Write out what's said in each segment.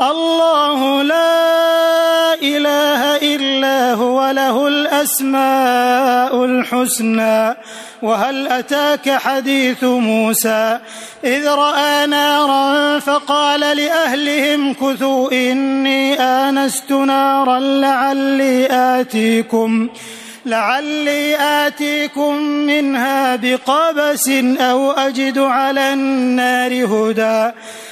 الله لا إله إلا هو له الأسماء الحسنى. وهل أتاك حديث موسى؟ إذ رأى نارا فقال لأهلهم كثوا إني آنست نارا لعلي آتيكم لعلي آتيكم منها بقبس أو أجد على النار هدى.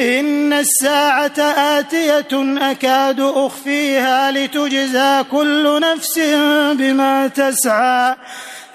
إن الساعة آتية أكاد أخفيها لتجزى كل نفس بما تسعى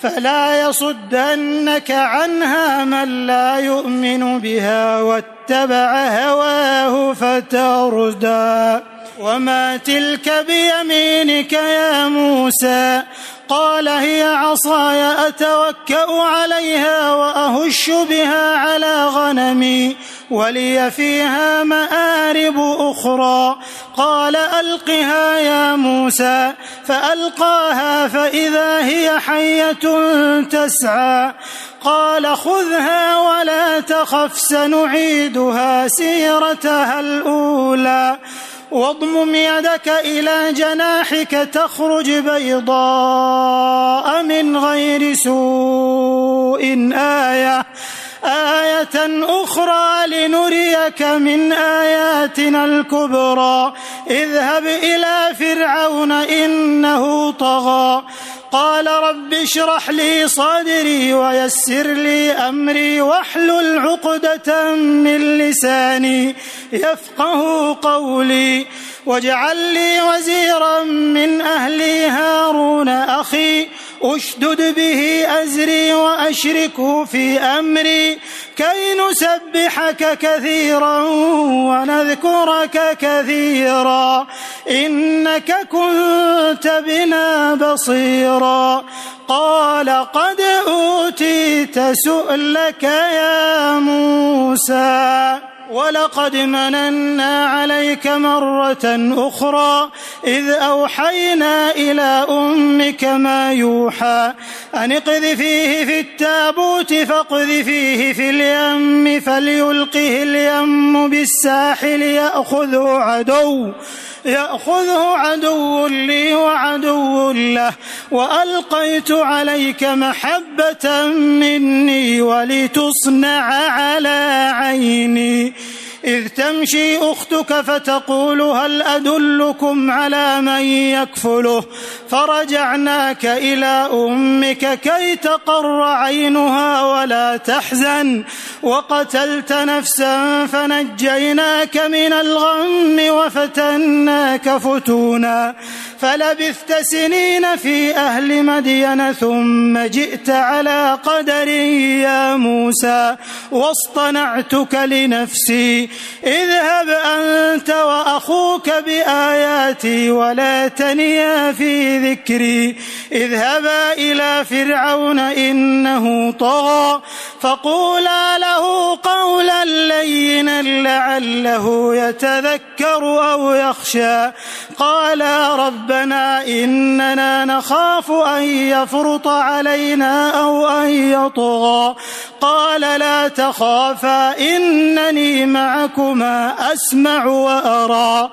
فلا يصدنك عنها من لا يؤمن بها واتبع هواه فتردى وما تلك بيمينك يا موسى قال هي عصاي أتوكأ عليها وأهش بها على غنمي ولي فيها مآرب أخرى. قال ألقها يا موسى. فألقاها فإذا هي حية تسعى. قال خذها ولا تخف سنعيدها سيرتها الأولى. واضمم يدك إلى جناحك تخرج بيضاء من غير سوء آية. آية أخرى لنريك من آياتنا الكبرى. اذهب إلى فرعون إنه طغى. قال رب اشرح لي صدري ويسر لي أمري واحلل عقدة من لساني يفقه قولي. واجعل لي وزيرا من أهلي هارون أخي. أشدد به أزري وأشركه في أمري كي نسبحك كثيرا ونذكرك كثيرا إنك كنت بنا بصيرا. قال قد أوتيت سؤلك يا موسى. ولقد مننا عليك مرة أخرى إذ أوحينا إلى أمك ما يوحى أن اقذفيه في التابوت فاقذفيه في اليم فليلقه اليم بالساحل يأخذه عدو يأخذه عدو لي وعدو له وألقيت عليك محبة مني ولتصنع على عيني. إذ تمشي أختك فتقول هل أدلكم على من يكفله؟ فرجعناك إلى أمك كي تقر عينها ولا تحزن. وقتلت نفسا فنجيناك من الغم وفتناك فتونا. فلبثت سنين في أهل مدين ثم جئت على قدر يا موسى. واصطنعتك لنفسي. اذهب أنت وأخوك بآياتي ولا تنيا في ذكري. اذهبا إلى فرعون إنه طغى فقولا له لعله يتذكر أو يخشى. قالا ربنا إننا نخاف أن يفرط علينا أو أن يطغى. قال لا تخافا إنني معكما أسمع وأرى.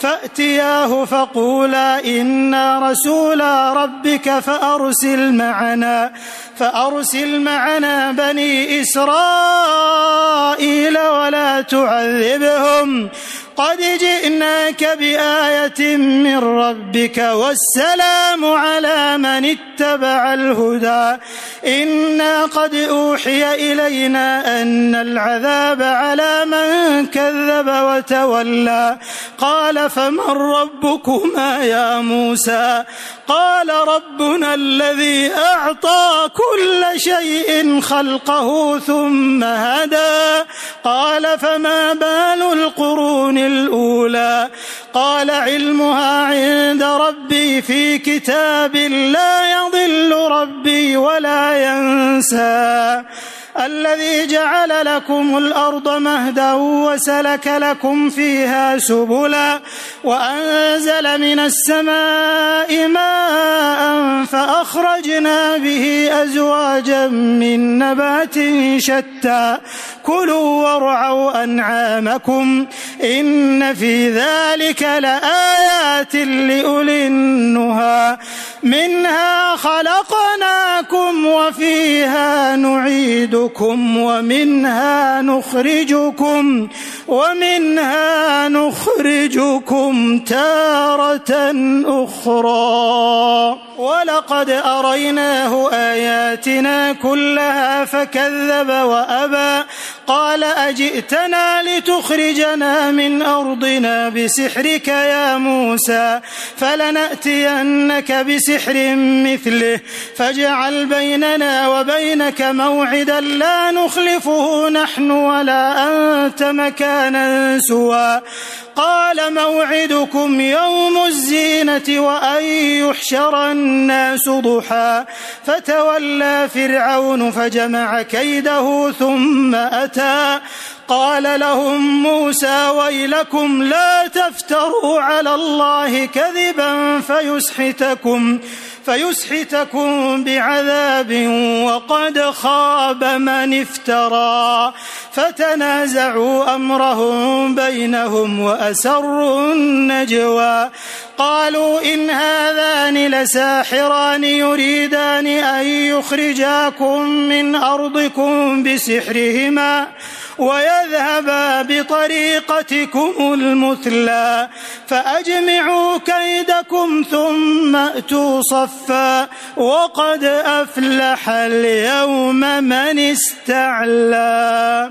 فأتياه فقولا إنا رسولا ربك فأرسل معنا. فأرسل معنا بني إسرائيل ولا تعذبهم. قد جئناك بآية من ربك والسلام على من اتبع الهدى. إنا قد أوحي إلينا أن العذاب على من كذب وتولى. قال فمن ربكما يا موسى؟ قال ربنا الذي أعطى كل شيء خلقه ثم هدى. قال فما بال القرون الأولى؟ قال علمها عند ربي في كتاب لا يضل ربي ولا ينسى. الذي جعل لكم الأرض مهدا وسلك لكم فيها سبلا وأنزل من السماء ماء فأخرجنا به أزواجا من نبات شتى كلوا وارعوا أنعامكم إن في ذلك لآيات لأولي النهى منها خلقناكم وفيها نعيدكم ومنها نخرجكم ومنها نخرجكم تارة أخرى. ولقد أريناه آياتنا كلها فكذب وأبى قال أجئتنا لتخرجنا من أرضنا بسحرك يا موسى فلنأتينك بسحر مثله فاجعل بيننا وبينك موعدا لا نخلفه نحن ولا أنت مكانا سوى. قال موعدكم يوم الزينة وأن يحشر الناس ضحى. فتولى فرعون فجمع كيده ثم أتى قال لهم موسى ويلكم لا تفتروا على الله كذبا فيسحتكم فيسحتكم بعذاب وقد خاب من افترى فتنازعوا أمرهم بينهم وأسروا النجوى. قالوا إن هذان لساحران يريدان أن يخرجاكم من أرضكم بسحرهما. ويذهبا بطريقتكم المثلى فأجمعوا كيدكم ثم أتوا صفا وقد أفلح اليوم من استعلى.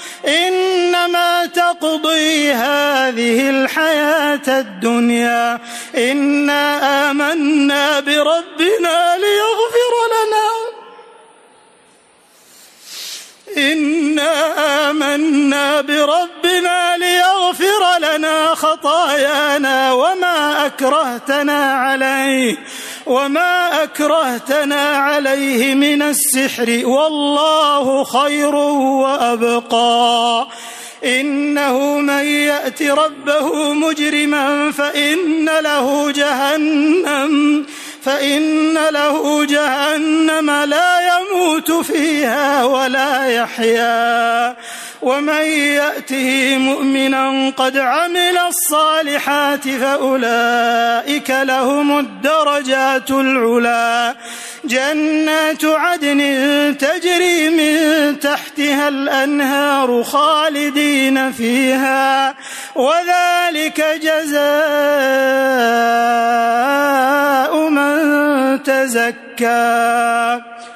إنما تقضي هذه الحياة الدنيا. إنا آمنا بربنا ليغفر لنا. إنا آمنا بربنا ليغفر لنا خطايانا وما أكرهتنا عليه. وما أكرهتنا عليه من السحر والله خير وأبقى إنه من يأت ربه مجرما فإن له جهنم فإن له جهنم لا يموت فيها ولا يحيا ومن يأته مؤمنا قد عمل الصالحات فأولئك لهم الدرجات العلا. جنات عدن تجري من تحتها الأنهار خالدين فيها وذلك جزاء من تزكى.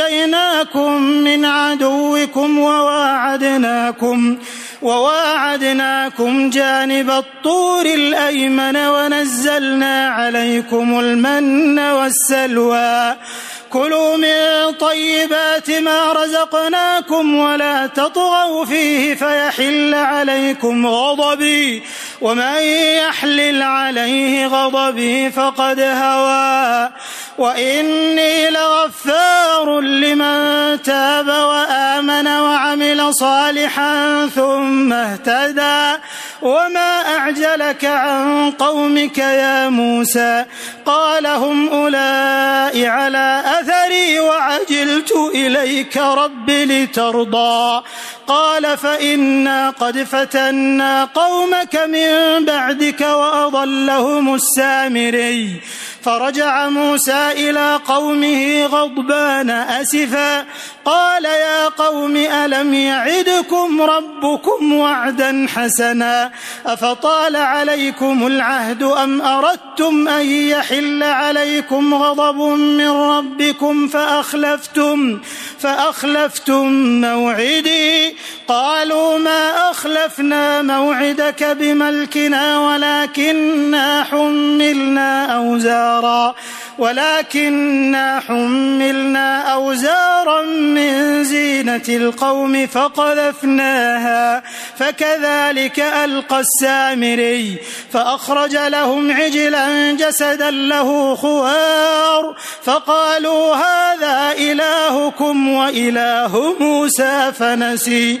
أنجيناكم من عدوكم وواعدناكم وواعدناكم جانب الطور الأيمن ونزلنا عليكم المن والسلوى. كلوا من طيبات ما رزقناكم ولا تطغوا فيه فيحل عليكم غضبي. ومن يحلل عليه غضبي فقد هوى. وإني لغفار لمن تاب وآمن وعمل صالحا ثم اهتدى. وما أعجلك عن قومك يا موسى؟ قال هم أولئك على أثري وعجلت إليك رب لترضى. قال فإنا قد فتنا قومك من بعدك وأضلهم السامري. فرجع موسى إلى قومه غضبان أسفا. قال يا قوم ألم يعدكم ربكم وعدا حسنا؟ أفطال عليكم العهد أم أردتم أن يحل عليكم غضب من ربكم فأخلفتم؟ فأخلفتم موعدي. قالوا ما أخلفنا موعدك بملكنا ولكننا حملنا أوزارا. ولكننا حملنا أوزارا من زينة القوم فقذفناها فكذلك ألقى السامري فأخرج لهم عجلا جسدا له خوار فقالوا هذا إلهكم وإله موسى فنسي.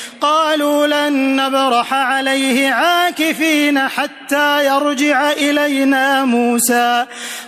قالوا لن نبرح عليه عاكفين حتى يرجع إلينا موسى.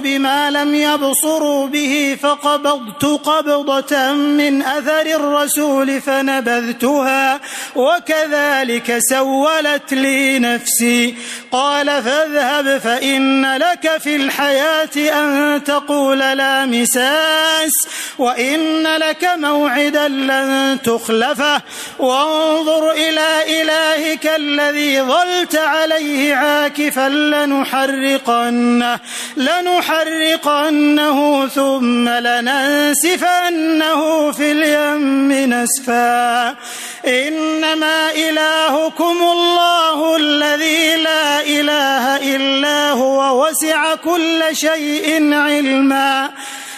بما لم يبصروا به فقبضت قبضة من أثر الرسول فنبذتها وكذلك سولت لي نفسي. قال فاذهب فإن لك في الحياة أن تقول لا مساس وإن لك موعدا لن تخلفه. وانظر إلى إلهك الذي ظلت عليه عاكفا لنحرقنه لنحرقنه ثم لننسفنه في اليم نسفا. إنما إلهكم الله الذي لا إله إلا هو وسع كل شيء علما.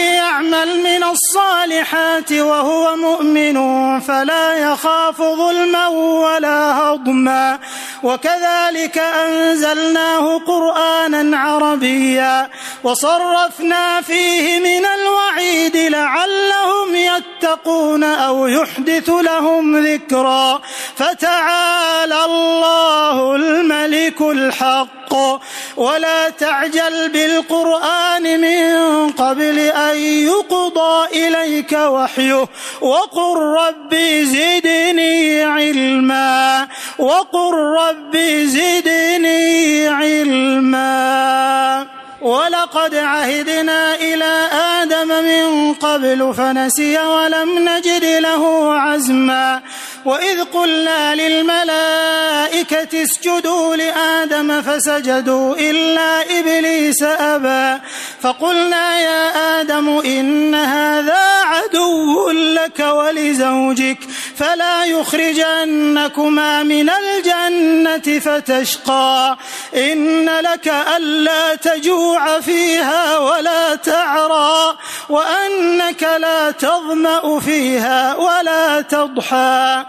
يعمل من الصالحات وهو مؤمن فلا يخاف ظلما ولا هضما. وكذلك أنزلناه قرآنا عربيا. وصرفنا فيه من الوعيد لعلهم يتقون أو يحدث لهم ذكرا. فتعالى الله الملك الحق. ولا تعجل بالقرآن من قبل أن يقضى إليك وحيه وقل رب زدني علما وقل رب زدني علما ولقد عهدنا إلى آدم من قبل فنسي ولم نجد له عزما وإذ قلنا للملائكة اسجدوا لآدم فسجدوا إلا إبليس أبى. فقلنا يا آدم إن هذا عدو لك ولزوجك فلا يخرجنكما من الجنة فتشقى. إن لك ألا تجوع فيها ولا تعرى وأنك لا تظمأ فيها ولا تضحى.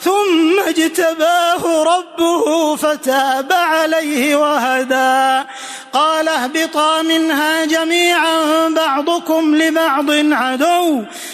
ثم اجتباه ربه فتاب عليه وهدى. قال اهبطا منها جميعا بعضكم لبعض عدو.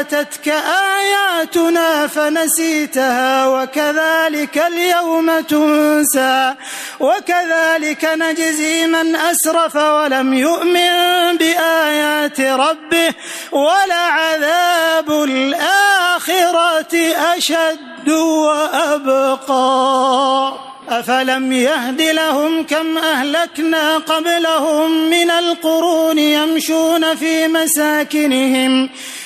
أتتك آياتنا فنسيتها وكذلك اليوم تنسى وكذلك نجزي من أسرف ولم يؤمن بآيات ربه ولعذاب الآخرة أشد وأبقى. أفلم يهد لهم كم أهلكنا قبلهم من القرون يمشون في مساكنهم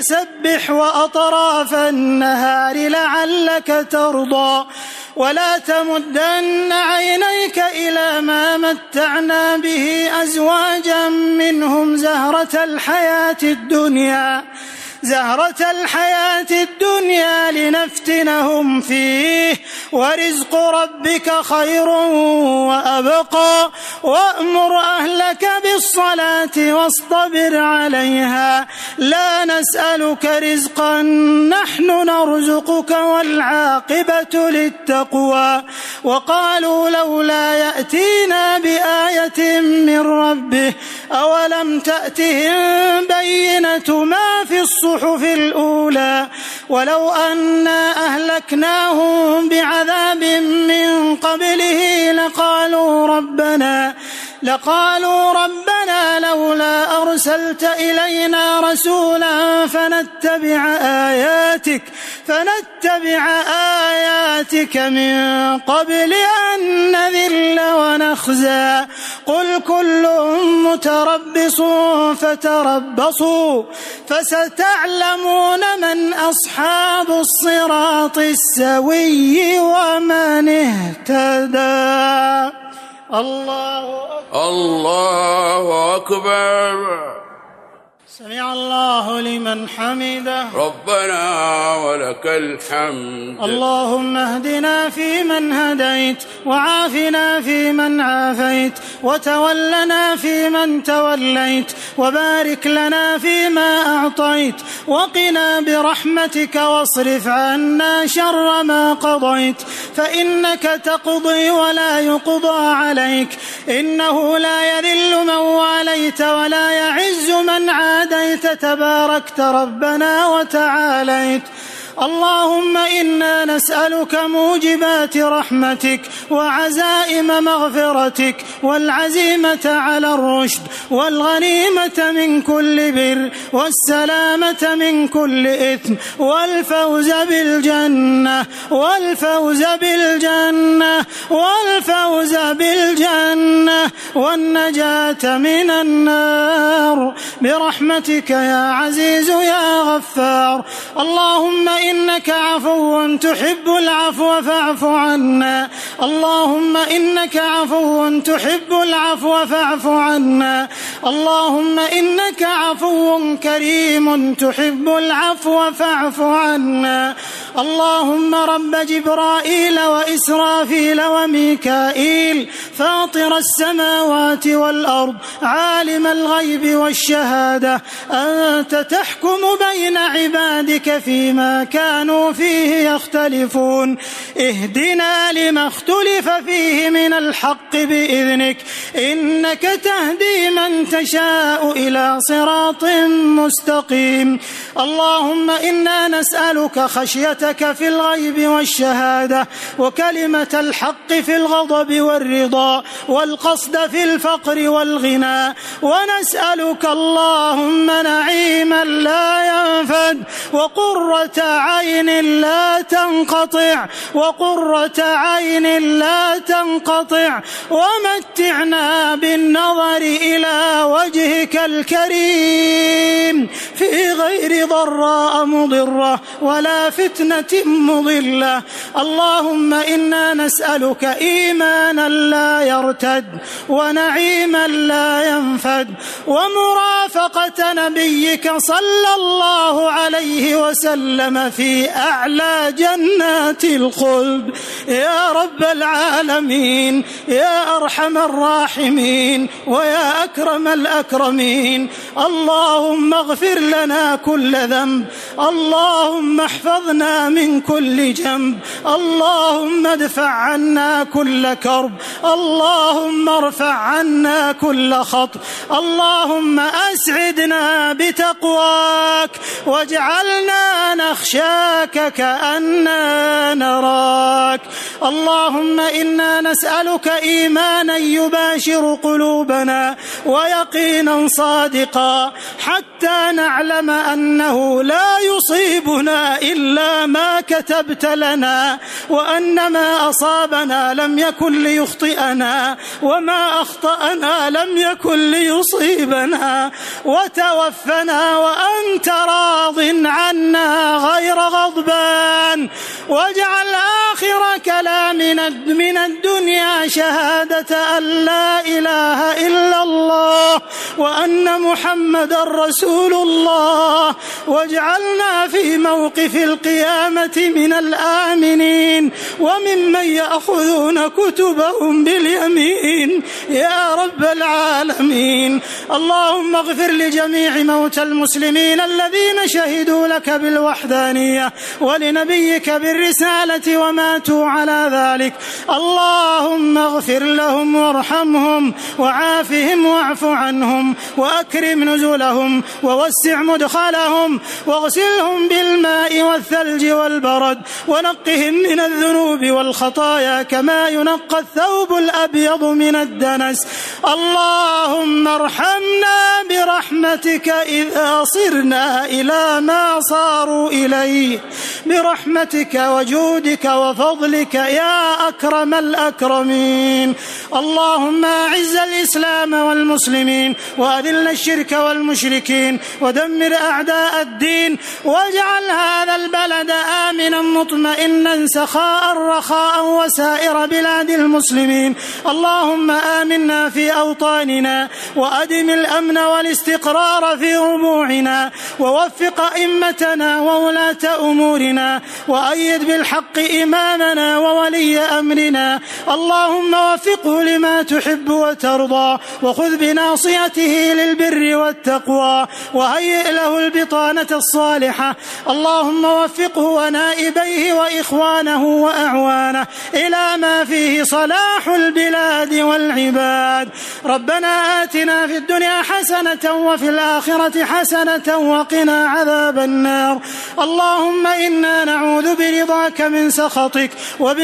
فسبح وأطراف النهار لعلك ترضى ولا تمدن عينيك إلى ما متعنا به أزواجا منهم زهرة الحياة الدنيا زهرة الحياة الدنيا لنفتنهم فيه. ورزق ربك خير وأبقى. وأمر أهلك بالصلاة واصطبر عليها. لا نسألك رزقا نحن نرزقك والعاقبة للتقوى. وقالوا لولا يأتينا بآية من ربه أولم تأتهم بينة ما في الصحف الأولى ولو أنا أهلكناهم بعذاب من قبله لقالوا ربنا لقالوا ربنا لولا أرسلت إلينا رسولا فنتبع آياتك فنتبع آياتك من قبل أن نذل ونخزى. قل كل متربص فتربصوا فستعلمون من أصحاب الصراط السوي ومن اهتدى. الله أكبر. الله أكبر. سمع الله لمن حمده. ربنا ولك الحمد. اللهم اهدنا فيمن هديت وعافنا فيمن عافيت وتولنا فيمن توليت وبارك لنا فيما أعطيت وقنا برحمتك واصرف عنا شر ما قضيت فإنك تقضي ولا يقضى عليك إنه لا يذل من واليت ولا يعز من عاديت تباركت ربنا وتعاليت اللهم إنا نسألك موجبات رحمتك وعزائم مغفرتك والعزيمة على الرشد والغنيمة من كل بر والسلامة من كل إثم والفوز بالجنة والفوز بالجنة والفوز بالجنة والنجاة من النار برحمتك يا عزيز يا غفار اللهم إنك عفو تحب العفو فاعف عنا. اللهم إنك عفو تحب العفو فاعف عنا. اللهم إنك عفو كريم تحب العفو فاعف عنا. اللهم رب جبرائيل وإسرافيل وميكائيل فاطر السماوات والأرض عالم الغيب والشهادة أنت تحكم بين عبادك فيما كانوا فيه يختلفون. اهدنا لما اختلف فيه من الحق بإذنك إنك تهدي من تشاء إلى صراط مستقيم. اللهم إنا نسألك خشيتك في الغيب والشهادة وكلمة الحق في الغضب والرضا والقصد في الفقر والغنى. ونسألك اللهم نعيما لا ينفد وقرة عين لا تنقطع وقرة عين لا تنقطع. ومتعنا بالنظر إلى وجهك الكريم في غير ضراء مضرة ولا فتنة مضلة اللهم إنا نسألك إيمانا لا يرتد ونعيما لا ينفد ومرافقة نبيك صلى الله عليه وسلم في أعلى جنات الخلد يا رب العالمين يا أرحم الراحمين ويا أكرم الأكرمين. اللهم اغفر لنا كل ذنب. اللهم احفظنا من كل جنب. اللهم ادفع عنا كل كرب. اللهم ارفع عنا كل خط. اللهم أسعدنا بتقواك واجعلنا نخشاك كأننا نراك. اللهم إنا نسألك إيمانا يباشر قلوبنا ويقينا صادقا حتى نعلم أنه لا يصيبنا إلا ما كتبت لنا وأن ما أصابنا لم يكن ليخطئنا وما أخطأنا لم يكن ليصيبنا وتوفنا وأنت راض عنا غير غضبان واجعل آخر آخر كلامنا من الدنيا شهادة أن لا إله إلا الله وأن محمد رسول الله. واجعلنا في موقف القيامة من الآمنين. وممن يأخذون كتبهم باليمين. يا رب العالمين. اللهم اغفر لجميع موتى المسلمين الذين شهدوا لك بالوحدانية ولنبيك بالرسالة وماتوا على ذلك. اللهم اغفر لهم وارحمهم وعافهم واعف عنهم وأكرم نزلهم ووسع مدخلهم واغسلهم بالماء والثلج والبرد ونقهم من الذنوب والخطايا كما ينقى الثوب الأبيض من الدنس. اللهم ارحمنا برحمتك إذا صرنا إلى ما صاروا إليه. برحمتك وجودك وفضلك يا أكرم الأكرمين. اللهم أعز الإسلام والمسلمين وأذل الشرك والمشركين ودمر أعداء الدين واجعل هذا البلد آمنا مطمئنا سخاء رخاء وسائر بلاد المسلمين. اللهم آمنا في أوطاننا وأدم الأمن والاستقرار في ربوعنا ووفق أئمتنا وولاة أمورنا وأيد بالحق إمامنا وولي أمرنا. اللهم وفقه لما تحب وترضى وخذ بناصيته للبر والتقوى وهيئ له البطانة الصالحة. اللهم وفقه ونائبيه وإخوانه وأعوانه إلى ما فيه صلاح البلاد والعباد. ربنا آتنا في الدنيا حسنة وفي الآخرة حسنة وقنا عذاب النار. اللهم إنا نعوذ برضاك من سخطك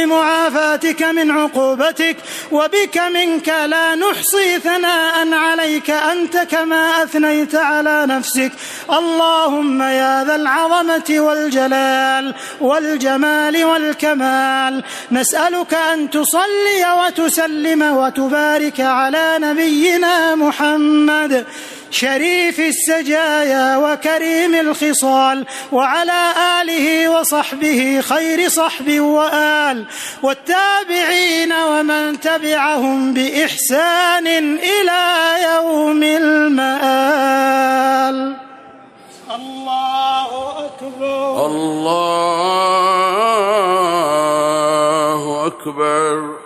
وبمعافاتك من عقوبتك وبك منك لا نحصي ثناء عليك أنت كما أثنيت على نفسك. اللهم يا ذا العظمة والجلال والجمال والكمال نسألك أن تصلي وتسلم وتبارك على نبينا محمد. شريف السجايا وكريم الخصال وعلى آله وصحبه خير صحب وآل والتابعين ومن تبعهم بإحسان إلى يوم المآل. الله أكبر. الله أكبر.